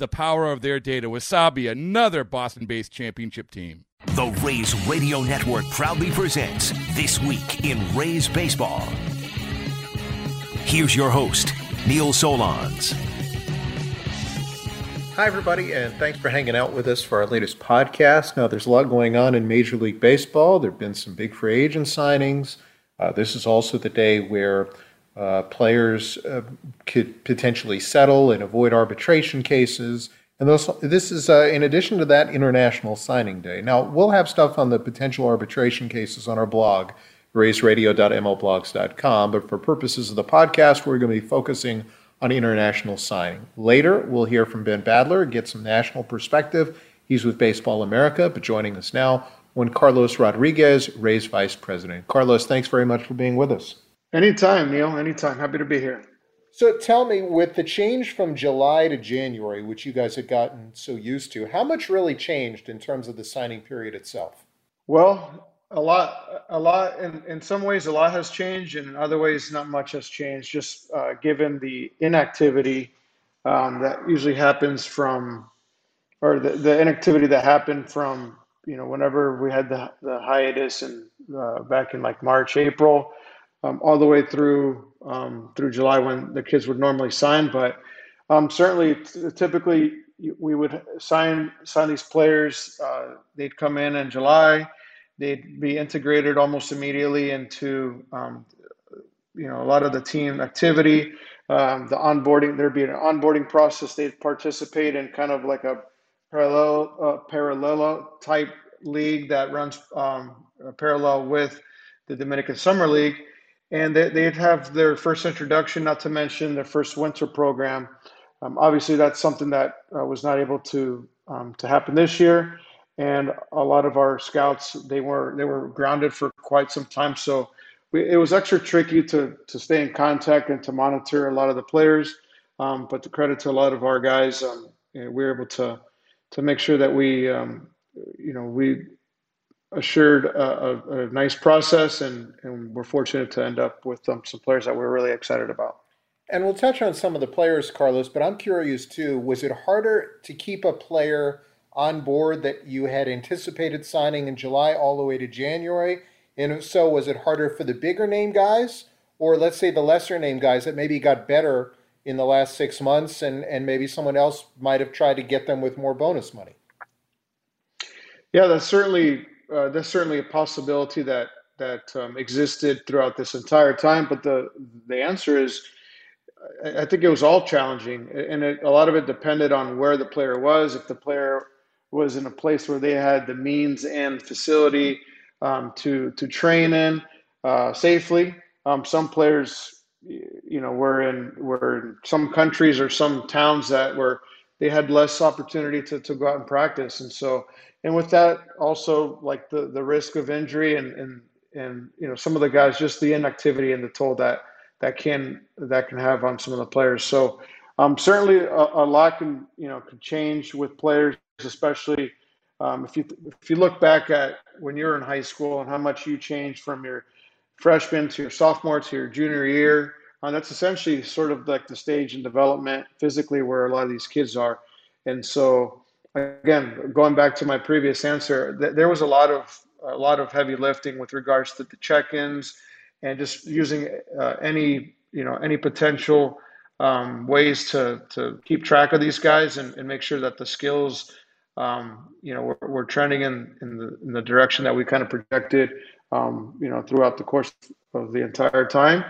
the power of their data. Wasabi, another Boston based championship team. The Rays Radio Network proudly presents This Week in Rays Baseball. Here's your host, Neil Solondz. Hi, everybody, and thanks for hanging out with us for our latest podcast. Now, there's a lot going on in Major League Baseball. There have been some big free agent signings. Uh, this is also the day where uh, players uh, could potentially settle and avoid arbitration cases. And those, this is, uh, in addition to that, International Signing Day. Now, we'll have stuff on the potential arbitration cases on our blog, raysradio.mlblogs.com, but for purposes of the podcast, we're going to be focusing on international signing. Later, we'll hear from Ben Badler, get some national perspective. He's with Baseball America, but joining us now, Juan Carlos Rodriguez, Rays Vice President. Carlos, thanks very much for being with us. Anytime, Neil. Anytime. Happy to be here. So tell me, with the change from July to January, which you guys had gotten so used to, how much really changed in terms of the signing period itself? Well, a lot, a lot. In, in some ways, a lot has changed, and in other ways, not much has changed. Just uh, given the inactivity um, that usually happens from, or the, the inactivity that happened from, you know, whenever we had the, the hiatus and uh, back in like March, April, um, all the way through um, through July when the kids would normally sign. But um, certainly, t- typically, we would sign sign these players. Uh, they'd come in in July they'd be integrated almost immediately into um, you know a lot of the team activity um, the onboarding there'd be an onboarding process they'd participate in kind of like a parallel uh, parallel type league that runs um, parallel with the dominican summer league and they, they'd have their first introduction not to mention their first winter program. Um, obviously that's something that uh, was not able to um, to happen this year. And a lot of our scouts they were they were grounded for quite some time. So we, it was extra tricky to to stay in contact and to monitor a lot of the players. Um, but to credit to a lot of our guys um, you know, we were able to to make sure that we um, you know we assured a, a, a, nice process and, and we're fortunate to end up with um, some players that we're really excited about and we'll touch on some of the players carlos but i'm curious too was it harder to keep a player on board that you had anticipated signing in July all the way to January? And if so, was it harder for the bigger name guys, or let's say the lesser name guys that maybe got better in the last six months, and, and maybe someone else might have tried to get them with more bonus money? Yeah, that's certainly uh, that's certainly a possibility that that um, existed throughout this entire time. But the the answer is, I think it was all challenging, and it, a lot of it depended on where the player was. If the player was in a place where they had the means and facility um, to to train in uh, safely. Um, some players, you know, were in were in some countries or some towns that were they had less opportunity to, to go out and practice, and so and with that also like the the risk of injury and and and you know some of the guys just the inactivity and the toll that that can that can have on some of the players. So um, certainly a, a lot can you know can change with players especially um, if you if you look back at when you're in high school and how much you changed from your freshman to your sophomore to your junior year. Uh, that's essentially sort of like the stage in development physically where a lot of these kids are. And so, again, going back to my previous answer, th- there was a lot of a lot of heavy lifting with regards to the check-ins and just using uh, any you know any potential um, ways to to keep track of these guys and, and make sure that the skills, um, you know, we're, we're trending in in the in the direction that we kind of projected, um, you know, throughout the course of the entire time,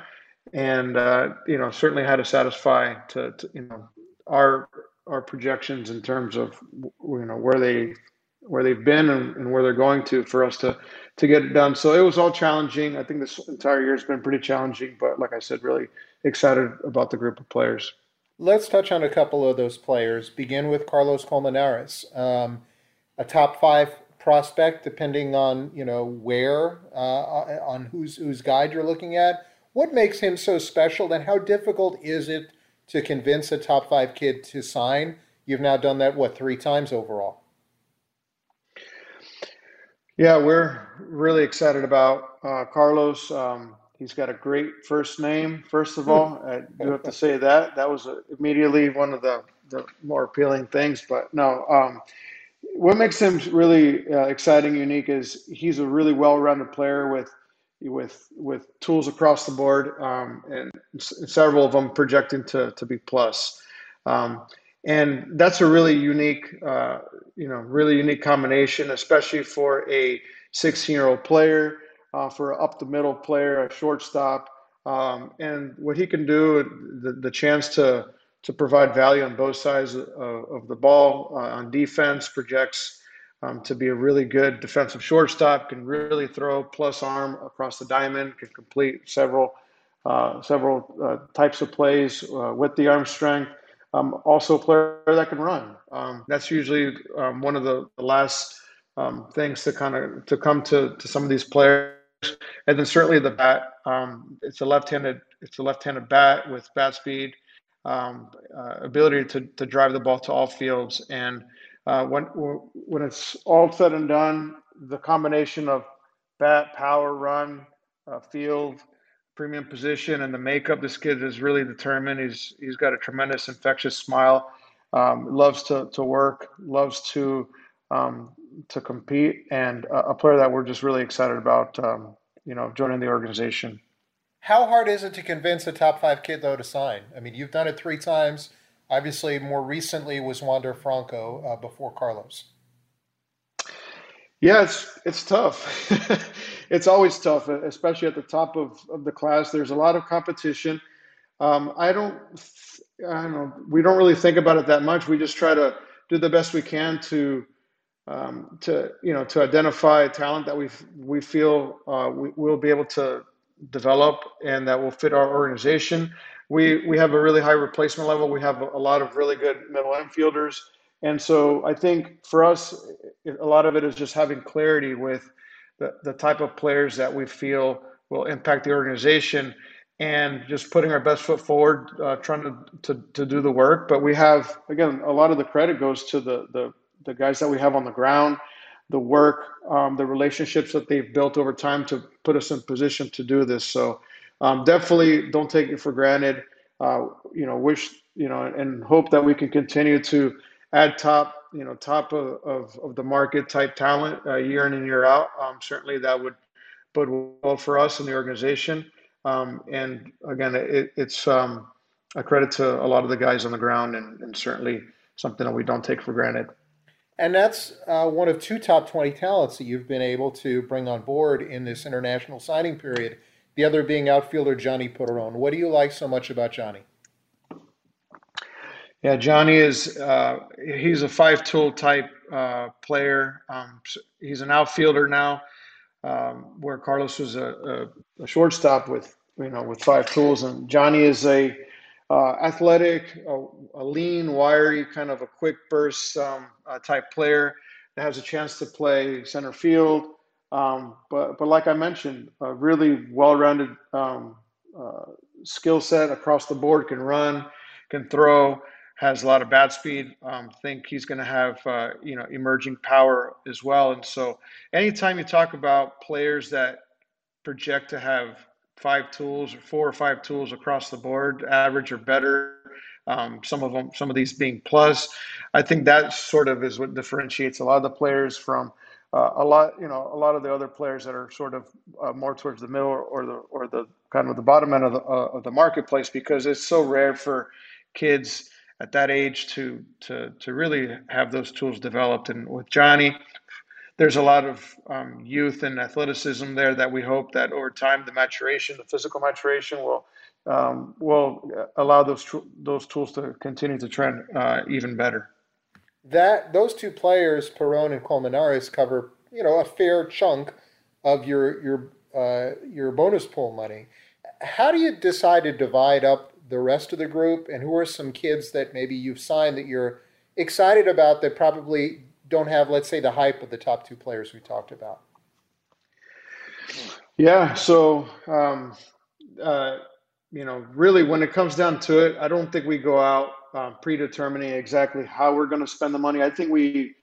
and uh, you know, certainly had to satisfy to, to you know our our projections in terms of you know where they where they've been and, and, where they're going to for us to to get it done. So it was all challenging. I think this entire year has been pretty challenging, but like I said, really excited about the group of players. Let's touch on a couple of those players. Begin with Carlos Colmenarez, um, a top five prospect, depending on you know where uh, on whose whose guide you're looking at. What makes him so special, and how difficult is it to convince a top five kid to sign? You've now done that what three times overall. Yeah, we're really excited about uh, Carlos. Um, he's got a great first name. First of all, I do have to say that that was immediately one of the, the more appealing things. But no, um, what makes him really uh, exciting, unique is he's a really well-rounded player with with with tools across the board, um, and several of them projecting to to be plus. Um, and that's a really unique, uh, you know, really unique combination, especially for a 16-year-old player, uh, for an up the middle player, a shortstop, um, and what he can do, the, the chance to to provide value on both sides of, of the ball uh, on defense projects um, to be a really good defensive shortstop, can really throw plus arm across the diamond, can complete several uh, several uh, types of plays uh, with the arm strength um, also a player that can run. Um, that's usually um, one of the, the last um, things to kind of to come to, to some of these players. And then certainly the bat. Um, it's a left-handed it's a left-handed bat with bat speed, uh, ability to, to drive the ball to all fields. And uh, when when it's all said and done, the combination of bat, power, run, uh, field, premium position and the makeup. This kid is really determined. He's he's got a tremendous infectious smile. Um, loves to to work. Loves to um, to compete, and a, a, player that we're just really excited about. Um, you know, joining the organization. How hard is it to convince a top five kid though to sign? I mean, you've done it three times. Obviously, more recently was Wander Franco uh, before Carlos. Yeah, it's it's tough. it's always tough, especially at the top of, of the class. There's a lot of competition. Um, I don't, I don't know. We don't really think about it that much. We just try to do the best we can to, um, to you know, to identify talent that we we feel uh, we will be able to develop and that will fit our organization. We we have a really high replacement level. We have a lot of really good middle infielders, and so I think for us, a lot of it is just having clarity with the, the type of players that we feel will impact the organization and just putting our best foot forward, uh, trying to, to, to do the work. But we have, again, a lot of the credit goes to the, the, the guys that we have on the ground, the work, um, the relationships that they've built over time to put us in position to do this. So um, definitely don't take it for granted. Uh, you know, wish, you know, and hope that we can continue to add top you know top of, of, of the market type talent uh, year in and year out. Um, certainly that would bode well for us in the organization. Um, and again, it, it's um, a credit to a lot of the guys on the ground, and, and certainly something that we don't take for granted. And that's uh, one of two top 20 talents that you've been able to bring on board in this international signing period. The other being outfielder Jhonny Piron. What do you like so much about Johnny? Yeah, Johnny is uh, he's a five tool type uh, player. Um, he's an outfielder now, um, where Carlos was a, a, a, shortstop with you know with five tools, and Johnny is a uh, athletic, a, a, lean, wiry, kind of a quick burst um, uh, type player that has a chance to play center field. Um, but but like I mentioned, a really well-rounded um, uh, skill set across the board. Can run, can throw has a lot of bat speed. Um, think he's going to have uh, you know emerging power as well. And so, anytime you talk about players that project to have five tools or four or five tools across the board, average or better, um, some of them, some of these being plus, I think that sort of is what differentiates a lot of the players from uh, a lot, you know, a lot of the other players that are sort of uh, more towards the middle or the or the kind of the bottom end of the uh, of the marketplace because it's so rare for kids at that age to to to really have those tools developed. And with Johnny, there's a lot of um, youth and athleticism there that we hope that over time the maturation, the physical maturation, will um, will allow those those tools to continue to trend uh, even better that those two players, Piron and Colmenarez, cover you know a fair chunk of your your uh, your bonus pool money. How do you decide to divide up the rest of the group, and who are some kids that maybe you've signed that you're excited about that probably don't have, let's say, the hype of the top two players we talked about? Yeah, so um, uh, you know, really, when it comes down to it, I don't think we go out um, predetermining exactly how we're going to spend the money. I think we,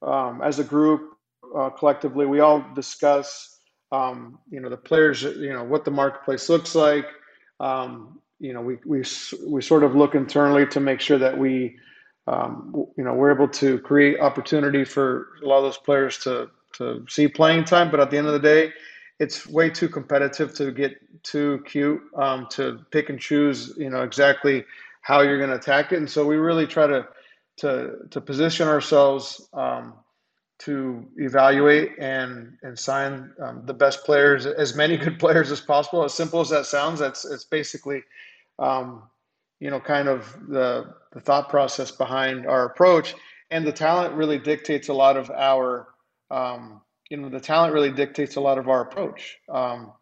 um, as a group, uh, collectively, we all discuss, um, you know, the players, you know, what the marketplace looks like. Um, you know, we, we, we sort of look internally to make sure that we, um, you know, we're able to create opportunity for a lot of those players to, to see playing time. But at the end of the day, it's way too competitive to get too cute um, to pick and choose, you know, exactly how you're going to attack it. And so we really try to to to position ourselves um, to evaluate and and sign um, the best players, as many good players as possible. As simple as that sounds, that's it's basically um, you know kind of the the thought process behind our approach. And the talent really dictates a lot of our um, you know the talent really dictates a lot of our approach. Um,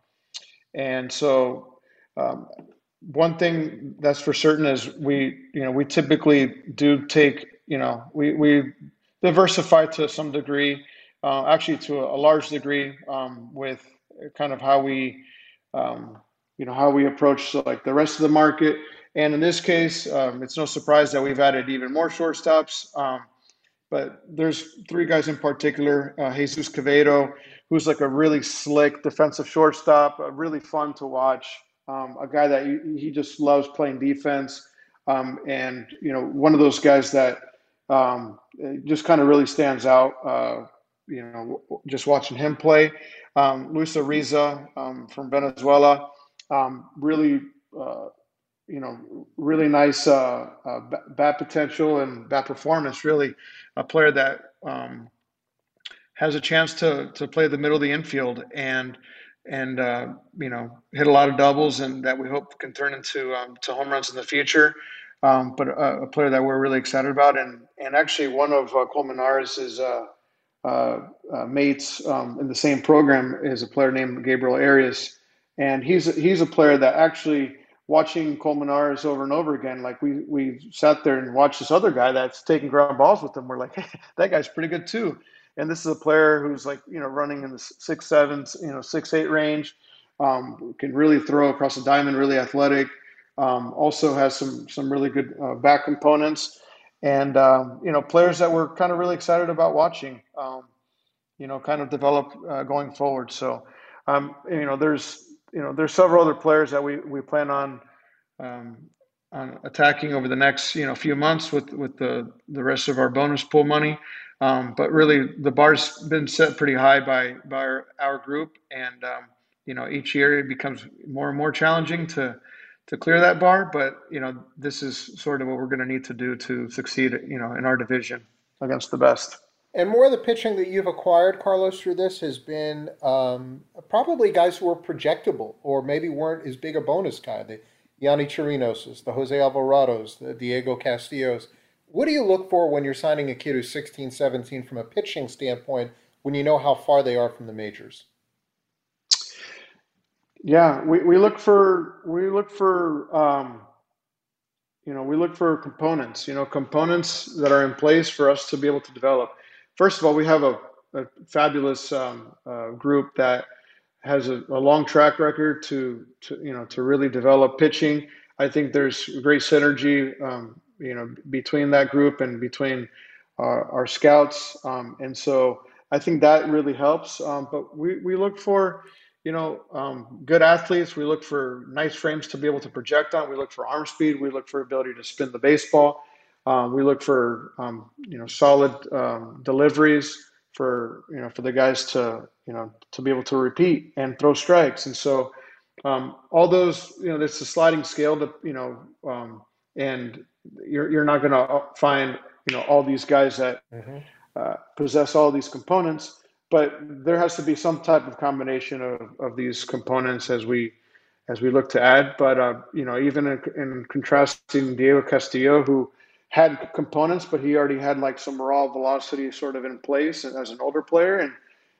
and so um, one thing that's for certain is we, you know, we typically do take, you know, we, we diversify to some degree, uh, actually to a, a large degree um, with kind of how we, um, you know, how we approach so like the rest of the market. And in this case, um, it's no surprise that we've added even more shortstops. Um, but there's three guys in particular, uh, Jesus Quevedo, who's like a really slick defensive shortstop, uh, really fun to watch um, a guy that he, he, just loves playing defense, um, and you know one of those guys that um, just kind of really stands out. Uh, you know, just watching him play. Um, Luis Ariza from Venezuela, really, uh, you know, really nice uh, uh, bat potential and bat performance. Really, a player that has a chance to to play the middle of the infield and and uh, you know hit a lot of doubles and that we hope can turn into um, to home runs in the future. Um, but uh, a player that we're really excited about, and and actually one of uh, Colmenarez' uh, uh, uh, mates um, in the same program is a player named Gabriel Arias, and he's he's a player that actually watching Colmenarez over and over again. Like we we sat there and watched this other guy that's taking ground balls with him. We're like, hey, that guy's pretty good too. And this is a player who's like, you know, running in the six, seven, you know, six, eight range, um, can really throw across the diamond, really athletic. Um, also has some some really good uh, back components, and um, you know, players that we're kind of really excited about watching. Um, you know, kind of develop uh, going forward. So, um, you know, there's you know, there's several other players that we we plan on um, on attacking over the next you know few months with with the the rest of our bonus pool money. Um, but really, the bar's been set pretty high by by our, our group, and um, you know each year it becomes more and more challenging to to clear that bar. But you know this is sort of what we're going to need to do to succeed. You know in our division against the best. And more of the pitching that you've acquired, Carlos, through this has been um, probably guys who were projectable or maybe weren't as big a bonus guy. The Yonny Chirinos, the Jose Alvarados, the Diego Castillos what do you look for when you're signing a kid who's 16, 17 from a pitching standpoint when you know how far they are from the majors? Yeah, we, we look for we look for um, you know we look for components you know components that are in place for us to be able to develop. First of all, we have a, a fabulous um, uh, group that has a, a, long track record to, to you know to really develop pitching. I think there's great synergy um, you know, between that group and between our, our scouts. Um, and so I think that really helps. Um, but we, we look for, you know, um, good athletes. We look for nice frames to be able to project on. We look for arm speed. We look for ability to spin the baseball. Um, we look for, um, you know, solid um, deliveries for you know for the guys to you know to be able to repeat and throw strikes. And so um, all those you know it's a sliding scale to you know um, and you're you're not going to find you know all these guys that mm-hmm. uh, possess all these components. But there has to be some type of combination of, of these components as we as we look to add. But uh, you know, even in, in contrasting Diego Castillo, who had components, but he already had like some raw velocity sort of in place as an older player. And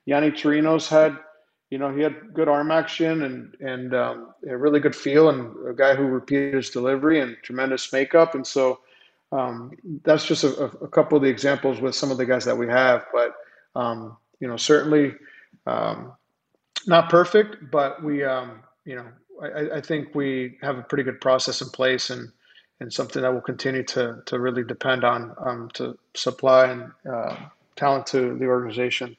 Yonny Chirinos had, you know, he had good arm action and and um, a really good feel, and a guy who repeated his delivery and tremendous makeup. And so um, that's just a, a, couple of the examples with some of the guys that we have. But um, you know, certainly um, not perfect, but we, um, you know, I, I think we have a pretty good process in place and and something that will continue to to really depend on um, to supply and uh, talent to the organization.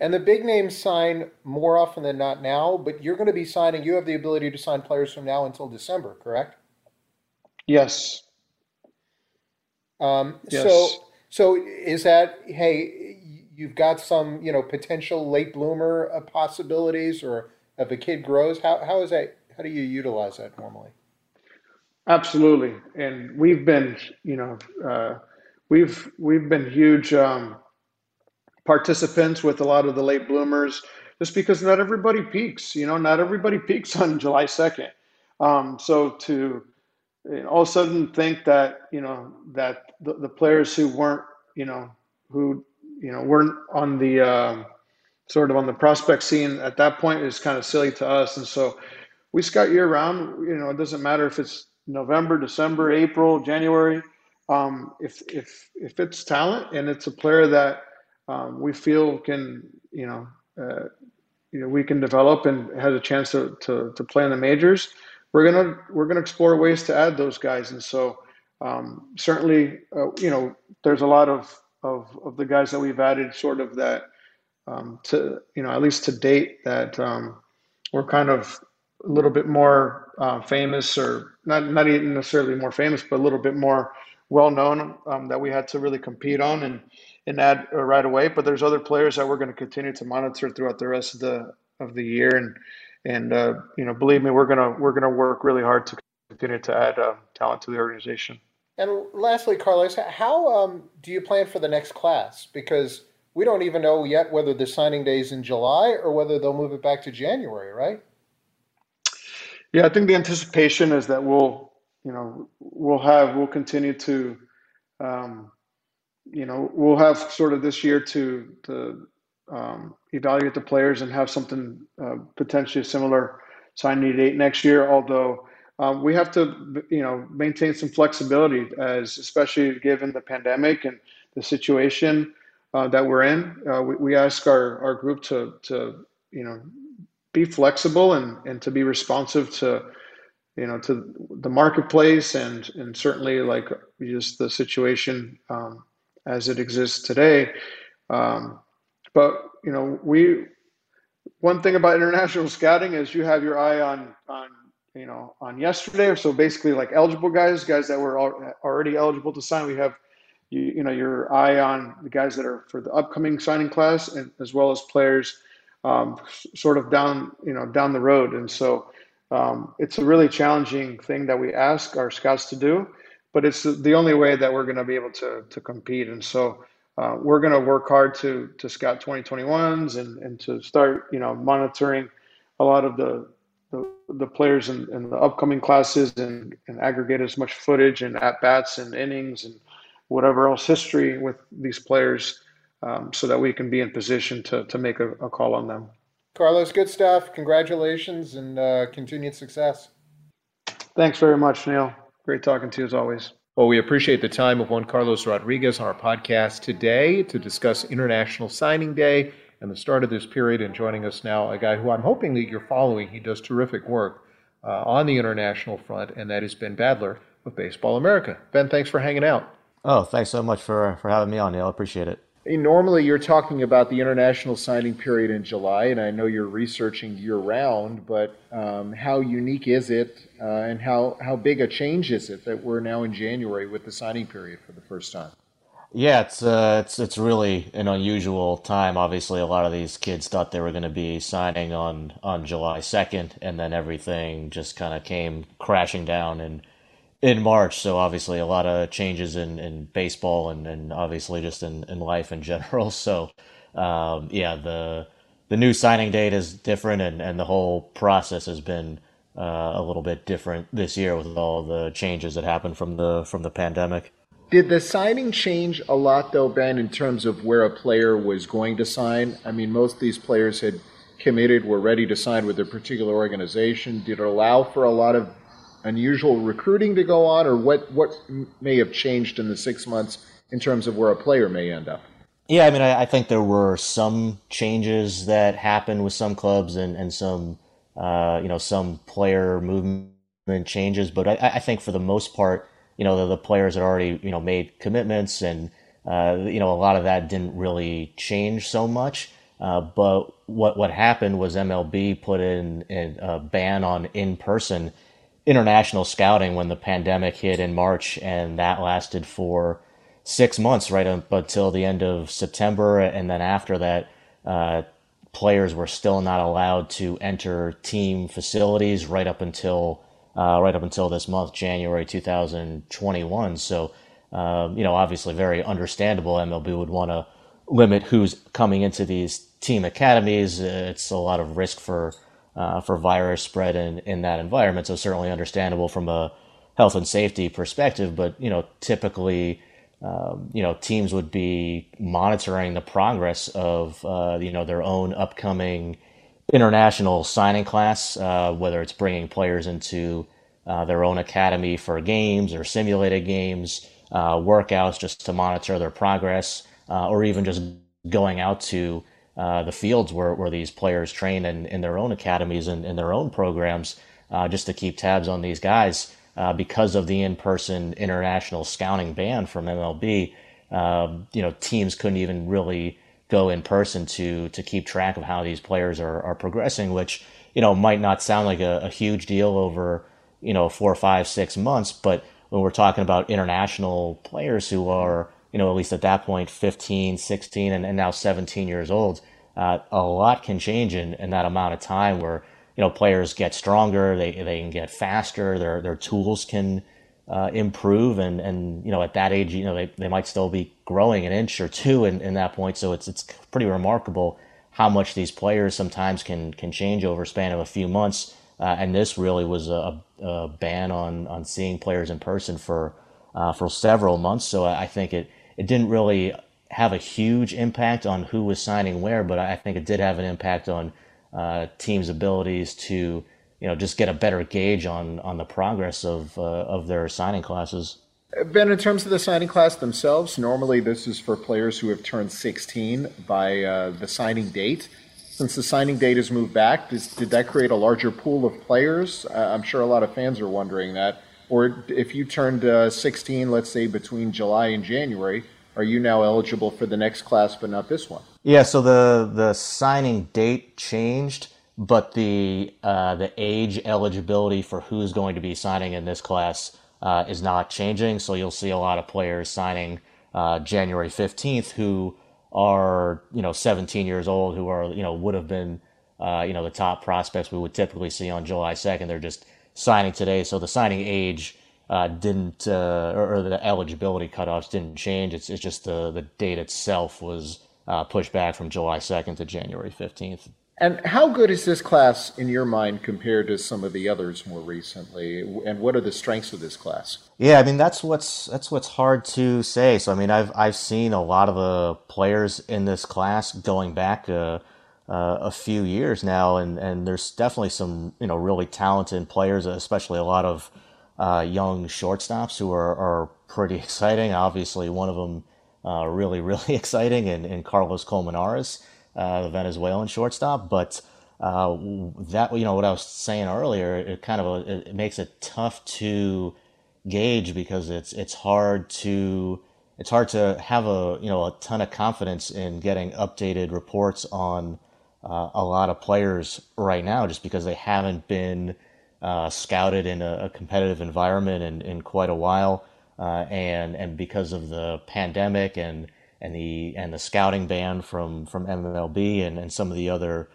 And the big names sign more often than not now, but you're going to be signing. You have the ability to sign players from now until December, correct? Yes. Um, yes. So, so is that hey, you've got some you know potential late bloomer uh, possibilities, or if a kid grows, how how is that? How do you utilize that normally? Absolutely, and we've been, you know, uh, we've we've been huge um, participants with a lot of the late bloomers, just because not everybody peaks. You know, not everybody peaks on July second. Um, so to all of a sudden think that you know that the, the players who weren't, you know, who you know weren't on the uh, sort of on the prospect scene at that point is kind of silly to us, and so we scout year round. You know, it doesn't matter if it's November, December, April, January. Um, if if if it's talent and it's a player that um, we feel can you know uh, you know we can develop and has a chance to, to, to play in the majors, we're gonna we're gonna explore ways to add those guys. And so um, certainly uh, you know there's a lot of, of of the guys that we've added sort of that um, to you know at least to date that um, we're kind of a little bit more uh, famous, or not not even necessarily more famous, but a little bit more well known um, that we had to really compete on and and add uh, right away. But there's other players that we're going to continue to monitor throughout the rest of the of the year, and and uh, you know, believe me, we're gonna we're gonna work really hard to continue to add uh, talent to the organization. And lastly, Carlos, how um, do you plan for the next class? Because we don't even know yet whether the signing day is in July or whether they'll move it back to January, right? Yeah, I think the anticipation is that we'll, you know, we'll have, we'll continue to, um, you know, we'll have sort of this year to to um, evaluate the players and have something uh, potentially similar signing date next year. Although um, we have to, you know, maintain some flexibility as, especially given the pandemic and the situation uh, that we're in. Uh, we, we ask our our group to to you know be flexible and, and to be responsive to you know to the marketplace and and certainly like just the situation um, as it exists today. Um, but you know we one thing about international scouting is you have your eye on on you know on yesterday. So basically like eligible guys guys that were already eligible to sign we have you, you know your eye on the guys that are for the upcoming signing class and as well as players um, sort of down you know down the road. And so um, it's a really challenging thing that we ask our scouts to do but it's the only way that we're going to be able to to compete. And so uh, we're going to work hard to to scout 2021s and and to start you know monitoring a lot of the the, the players in, in the upcoming classes and, and aggregate as much footage and at bats and innings and whatever else history with these players um, so that we can be in position to, to make a, a call on them. Carlos, good stuff. Congratulations and uh, continued success. Thanks very much, Neil. Great talking to you as always. Well, we appreciate the time of Juan Carlos Rodriguez on our podcast today to discuss International Signing Day and the start of this period. And joining us now, a guy who I'm hoping that you're following. He does terrific work uh, on the international front, and that is Ben Badler of Baseball America. Ben, thanks for hanging out. Oh, thanks so much for, for having me on, Neil. I appreciate it. Normally, you're talking about the international signing period in July, and I know you're researching year round, but um, how unique is it, uh, and how, how big a change is it that we're now in January with the signing period for the first time? Yeah, it's uh, it's it's really an unusual time. Obviously, a lot of these kids thought they were going to be signing on on July second, and then everything just kind of came crashing down in in March. So obviously, a lot of changes in, in baseball and, and obviously just in, in life in general. So um, yeah, the the new signing date is different, and, and the whole process has been uh, a little bit different this year with all the changes that happened from the from the pandemic. Did the signing change a lot, though, Ben, in terms of where a player was going to sign? I mean, most of these players had committed, were ready to sign with a particular organization. Did it allow for a lot of unusual recruiting to go on, or what, what may have changed in the six months in terms of where a player may end up? Yeah, I mean, I, I think there were some changes that happened with some clubs and, and some, uh, you know, some player movement changes. But I, I think for the most part, you know, the, the players had already, you know, made commitments and, uh, you know, a lot of that didn't really change so much. Uh, but what, what happened was MLB put in, in a ban on in-person international scouting when the pandemic hit in March, and that lasted for six months, right up until the end of September. And then after that, uh, players were still not allowed to enter team facilities right up until uh, right up until this month, January 2021. So, um, you know, obviously very understandable. MLB would want to limit who's coming into these team academies. It's a lot of risk for uh, for virus spread in, in that environment. So certainly understandable from a health and safety perspective. But you know, typically, um, you know, teams would be monitoring the progress of uh, you know their own upcoming international signing class, uh, whether it's bringing players into uh, their own academy for games or simulated games, uh, workouts just to monitor their progress, uh, or even just going out to uh, the fields where, where these players train in, in their own academies and in their own programs, uh, just to keep tabs on these guys. because of the in-person international scouting ban from MLB, um, you know, teams couldn't even really go in person to to keep track of how these players are, are progressing, which you know might not sound like a, a huge deal over you know four, five, six months, but when we're talking about international players who are you know at least at that point 15, 16, and, and now 17 years old, uh, a lot can change in, in that amount of time where you know players get stronger, they they can get faster, their their tools can uh, improve and and you know at that age you know they, they might still be growing an inch or two in, in that point. So it's it's pretty remarkable how much these players sometimes can can change over span of a few months. Uh, and this really was a, a, ban on on seeing players in person for uh, for several months. So I think it it didn't really have a huge impact on who was signing where but I think it did have an impact on uh, teams abilities to you know just get a better gauge on on the progress of uh, of their signing classes. Ben, in terms of the signing class themselves, normally this is for players who have turned 16 by uh, the signing date. Since the signing date has moved back, does, did that create a larger pool of players? I'm sure a lot of fans are wondering that. Or if you turned uh, 16, let's say between July and January, are you now eligible for the next class but not this one? Yeah, so the the signing date changed but the uh, the age eligibility for who's going to be signing in this class uh, is not changing. So you'll see a lot of players signing uh, January fifteenth who are you know 17 years old, who are you know would have been uh, you know the top prospects we would typically see on July second. They're just signing today, so the signing age. Uh, didn't uh, or, or, the eligibility cutoffs didn't change. It's it's just the the date itself was pushed back from July second to January fifteenth. And how good is this class in your mind compared to some of the others more recently? And what are the strengths of this class? Yeah, I mean that's what's that's what's hard to say. So I mean I've I've seen a lot of the players in this class going back uh, uh, a few years now, and and there's definitely some you know really talented players, especially a lot of uh, young shortstops who are are pretty exciting. Obviously, one of them uh, really really exciting, and, Carlos Colmenarez uh, the Venezuelan shortstop. But uh, that you know what I was saying earlier, it kind of it makes it tough to gauge because it's it's hard to it's hard to have a you know a ton of confidence in getting updated reports on uh, a lot of players right now just because they haven't been uh, scouted in a, a, competitive environment in, in quite a while. uh, and and because of the pandemic and and the and the scouting ban from from MLB and, and some of the other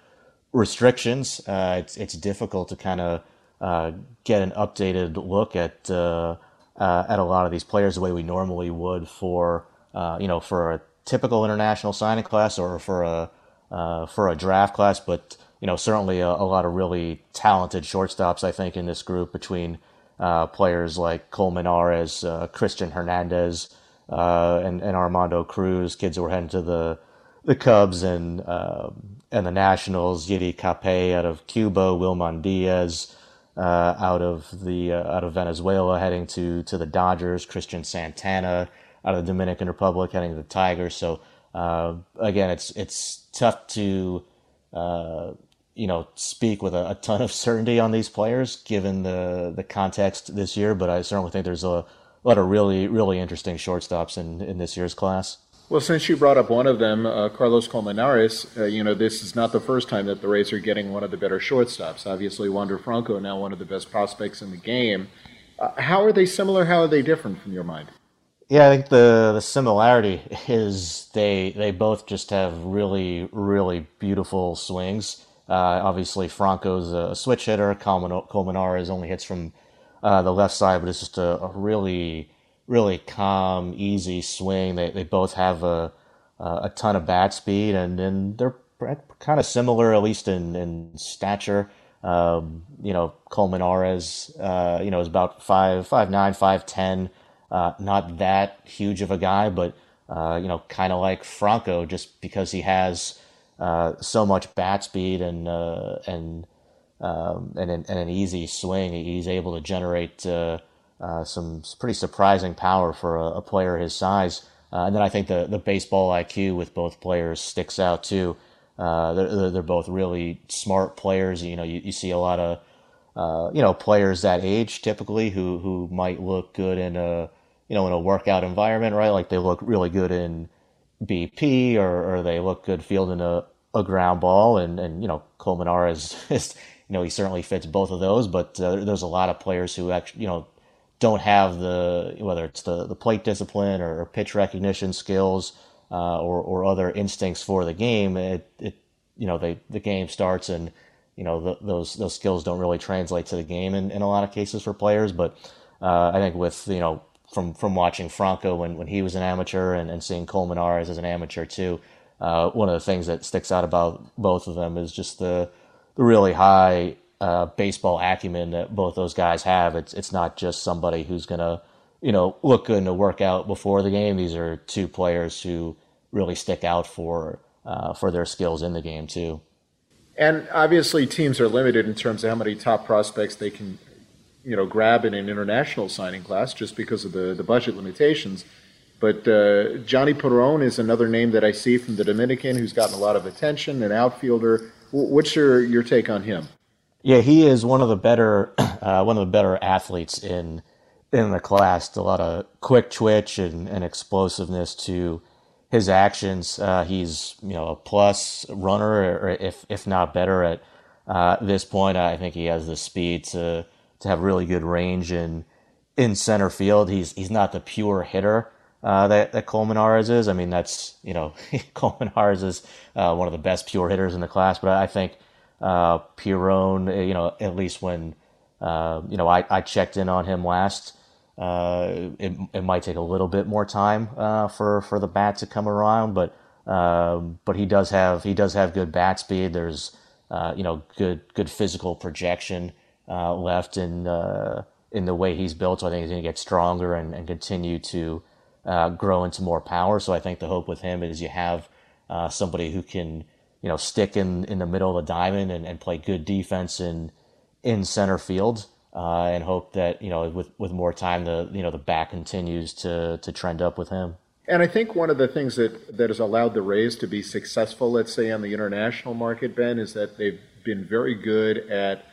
restrictions, uh, it's it's difficult to kind of uh, get an updated look at uh, uh, at a lot of these players the way we normally would for uh, you know for a typical international signing class or for a for a draft class, but you know certainly a, a, lot of really talented shortstops I think in this group between players like Colmenarez, Cristian Hernandez uh, and, and Armando Cruz, kids who were heading to the the Cubs and um, and the Nationals, Yiddi Cappe out of Cuba, Wilman Diaz uh, out of the uh, out of Venezuela heading to to the Dodgers, Cristian Santana out of the Dominican Republic heading to the Tigers. So uh, again, it's it's tough to uh, you know speak with a, a, ton of certainty on these players given the the context this year, but I certainly think there's a lot of really, really interesting shortstops in, in this year's class. Well, since you brought up one of them, uh, Carlos Colmenarez, uh, you know, this is not the first time that the Rays are getting one of the better shortstops. Obviously, Wander Franco, now one of the best prospects in the game. Uh, how are they similar? How are they different from your mind? Yeah, I think the the similarity is they they both just have really really beautiful swings. Uh, obviously, Franco's a switch hitter. Colmenarez only hits from uh, the left side, but it's just a, a, really, really calm, easy swing. They they both have a a ton of bat speed, and and they're kind of similar, at least in in stature. Um, you know, Colmenarez, uh, you know, is about five five nine, five ten. Uh, not that huge of a guy, but uh, you know, kind of like Franco, just because he has uh, so much bat speed and uh, and um, and, an, and, an, easy swing. He's able to generate uh, uh, some pretty surprising power for a, a player his size. And then I think the, the baseball IQ with both players sticks out too. They're, they're both really smart players. You know, you, you see a lot of you know players that age typically who who might look good in a you know in a workout environment, right? Like they look really good in BP or, or they look good fielding a, a ground ball, and and you know Colmenarez is you know, he certainly fits both of those. But uh, there's a lot of players who actually, you know, don't have the whether it's the, the plate discipline or, pitch recognition skills uh, or or other instincts for the game. It, it you know they the game starts and you know the, those those skills don't really translate to the game in, in a lot of cases for players. But uh, I think with you know from from watching Franco when, when he was an amateur and, and seeing Colmenarez as an amateur too. Uh, one of the things that sticks out about both of them is just the the really high uh, baseball acumen that both those guys have. It's it's not just somebody who's gonna you know look good in a workout before the game. These are two players who really stick out for uh, for their skills in the game too. And obviously, teams are limited in terms of how many top prospects they can, you know, grab in an international signing class, just because of the the budget limitations. But uh, Jhonny Piron is another name that I see from the Dominican who's gotten a lot of attention, an outfielder What's your, your take on him? Yeah, he is one of the better uh, one of the better athletes in in the class. A lot of quick twitch and, and explosiveness to his actions. Uh, he's you know a plus runner, or if if not better at uh, this point. I think he has the speed to to have really good range in in center field. He's he's not the pure hitter uh, that that Colmenarez is. I mean, that's you know Colmenarez is uh, one of the best pure hitters in the class, but I think uh, uh, you know, at least when uh, you know I, I checked in on him last, uh, it it might take a little bit more time uh, for for the bat to come around, but um, but he does have he does have good bat speed. There's you know good good physical projection left in in the way he's built. So I think he's going to get stronger and, and continue to uh, grow into more power. So I think the hope with him is you have uh, somebody who can, you know, stick in, in the middle of the diamond and, and play good defense in in center field, uh, and hope that you know with with more time the you know the back continues to to trend up with him. And I think one of the things that, that has allowed the Rays to be successful, let's say on the international market, Ben, is that they've been very good at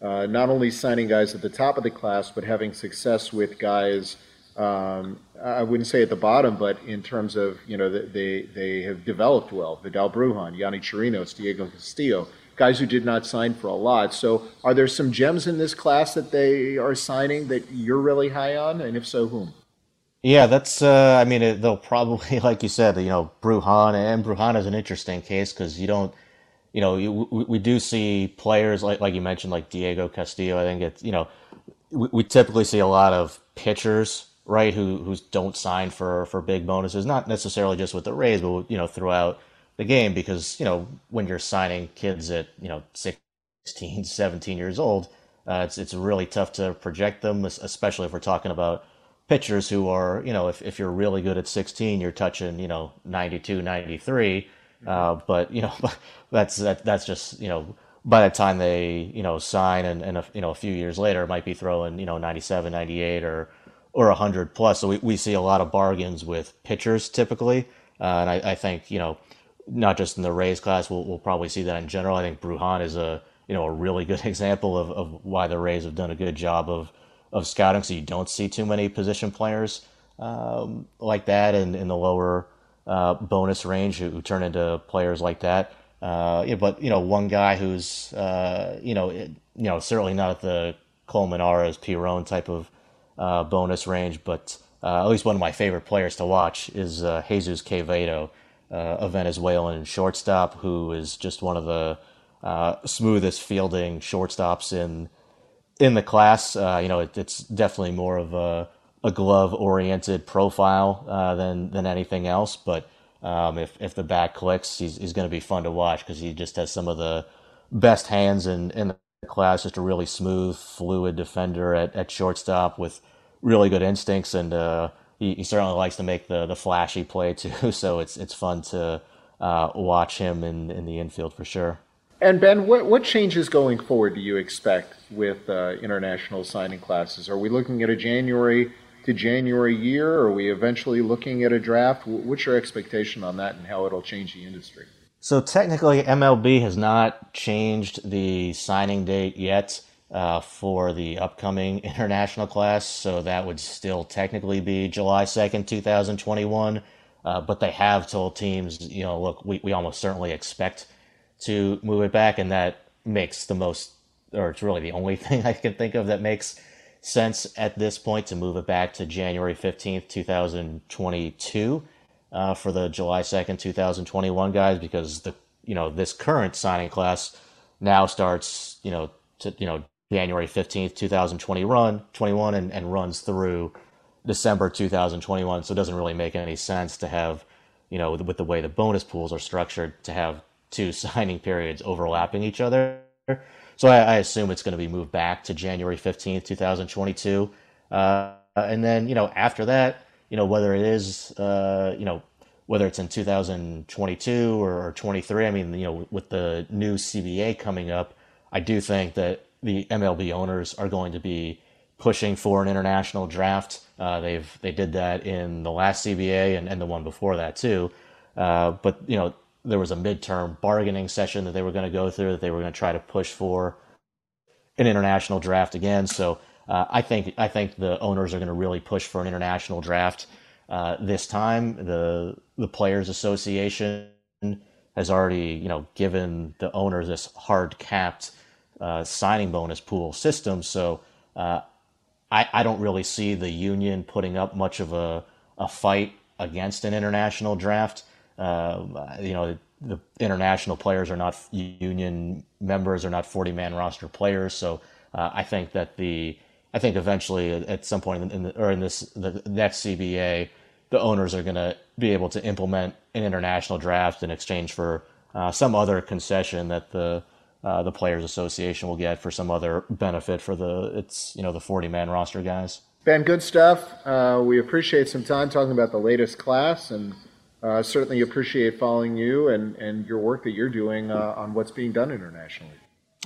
uh, not only signing guys at the top of the class, but having success with guys um, I wouldn't say at the bottom, but in terms of, you know, they, they have developed well. Vidal Brujan, Yonny Chirinos, Diego Castillo, guys who did not sign for a lot. So are there some gems in this class that they are signing that you're really high on? And if so, whom? Yeah, that's. Uh, I mean, they'll probably, like you said, you know, Bruján and Bruján is an interesting case because you don't, you know, we, we do see players like like you mentioned, like Diego Castillo. I think it's you know, we, we typically see a lot of pitchers, right, who who don't sign for for big bonuses, not necessarily just with the Rays, but you know, throughout the game because you know when you're signing kids at you know 16, 17 years old, uh, it's it's really tough to project them, especially if we're talking about pitchers who are, you know, if, if you're really good at 16, you're touching, you know, 92, 93. Uh, but, you know, that's, that, that's just, you know, by the time they, you know, sign and, and a, you know, a few years later, might be throwing, you know, 97, 98 or, or 100 plus. So we, we see a lot of bargains with pitchers typically. Uh, and I, I think, you know, not just in the Rays class, we'll, we'll probably see that in general. I think Bruján is a, you know, a really good example of, of why the Rays have done a good job of, of scouting, so you don't see too many position players um, like that in, in the lower uh, bonus range who, who, turn into players like that. Uh, yeah, but you know, one guy who's uh, you know it, you know certainly not at the Colmenarez Piron type of uh, bonus range, but uh, at least one of my favorite players to watch is uh, Jesus Quevedo, a Venezuelan shortstop who is just one of the smoothest fielding shortstops in in the class. You know, it, it's definitely more of a, a glove oriented profile uh, than than anything else. But um, if if the bat clicks, he's he's going to be fun to watch because he just has some of the best hands in in the class. Just a really smooth, fluid defender at, at shortstop with really good instincts, and uh, he, he, certainly likes to make the the flashy play too. So it's it's fun to uh, watch him in in the infield for sure. And Ben, what, what changes going forward do you expect with uh, international signing classes? Are we looking at a January to January year? Are we eventually looking at a draft? What's your expectation on that and how it'll change the industry? So technically, MLB has not changed the signing date yet uh, for the upcoming international class. So that would still technically be July 2nd, 2021. Uh, but they have told teams, you know, look, we, we almost certainly expect – to move it back, and that makes the most, or it's really the only thing I can think of that makes sense at this point to move it back to January 15th, 2022 uh, for the July 2nd, 2021 guys, because the, you know, this current signing class now starts, you know, to, you know, January 15th, 2020 run, 21 and, and runs through December 2021. So it doesn't really make any sense to have, you know, with, with the way the bonus pools are structured to have two signing periods overlapping each other. So I, I assume it's going to be moved back to January 15th, 2022. Uh, and then, you know, after that, you know, whether it is, uh, you know, whether it's in 2022 or 23, I mean, you know, with the new CBA coming up, I do think that the MLB owners are going to be pushing for an international draft. Uh, they've they did that in the last CBA and, and the one before that too. Uh, but you know, there was a midterm bargaining session that they were going to go through that they were going to try to push for an international draft again. So uh, I think I think the owners are going to really push for an international draft uh, this time. The the Players Association has already you know given the owners this hard capped uh, signing bonus pool system. So uh, I I don't really see the union putting up much of a a fight against an international draft. Uh, you know, the international players are not union members, are not 40 man roster players. So uh, I think that the, I think eventually at some point in the, or in this, the next CBA, the owners are going to be able to implement an international draft in exchange for uh, some other concession that the, uh, the players association will get for some other benefit for the it's you know the 40 man roster guys ben good stuff uh, we appreciate some time talking about the latest class and uh, certainly appreciate following you and, and your work that you're doing uh, on what's being done internationally.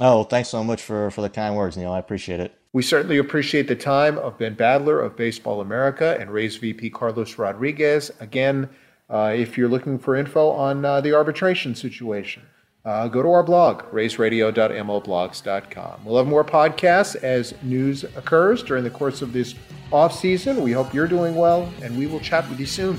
Oh, thanks so much for, for the kind words, Neil. I appreciate it. We certainly appreciate the time of Ben Badler of Baseball America and Rays VP Carlos Rodriguez. Again, uh, if you're looking for info on uh, the arbitration situation, uh, go to our blog, raysradio.mlblogs.com. We'll have more podcasts as news occurs during the course of this off season. We hope you're doing well, and we will chat with you soon.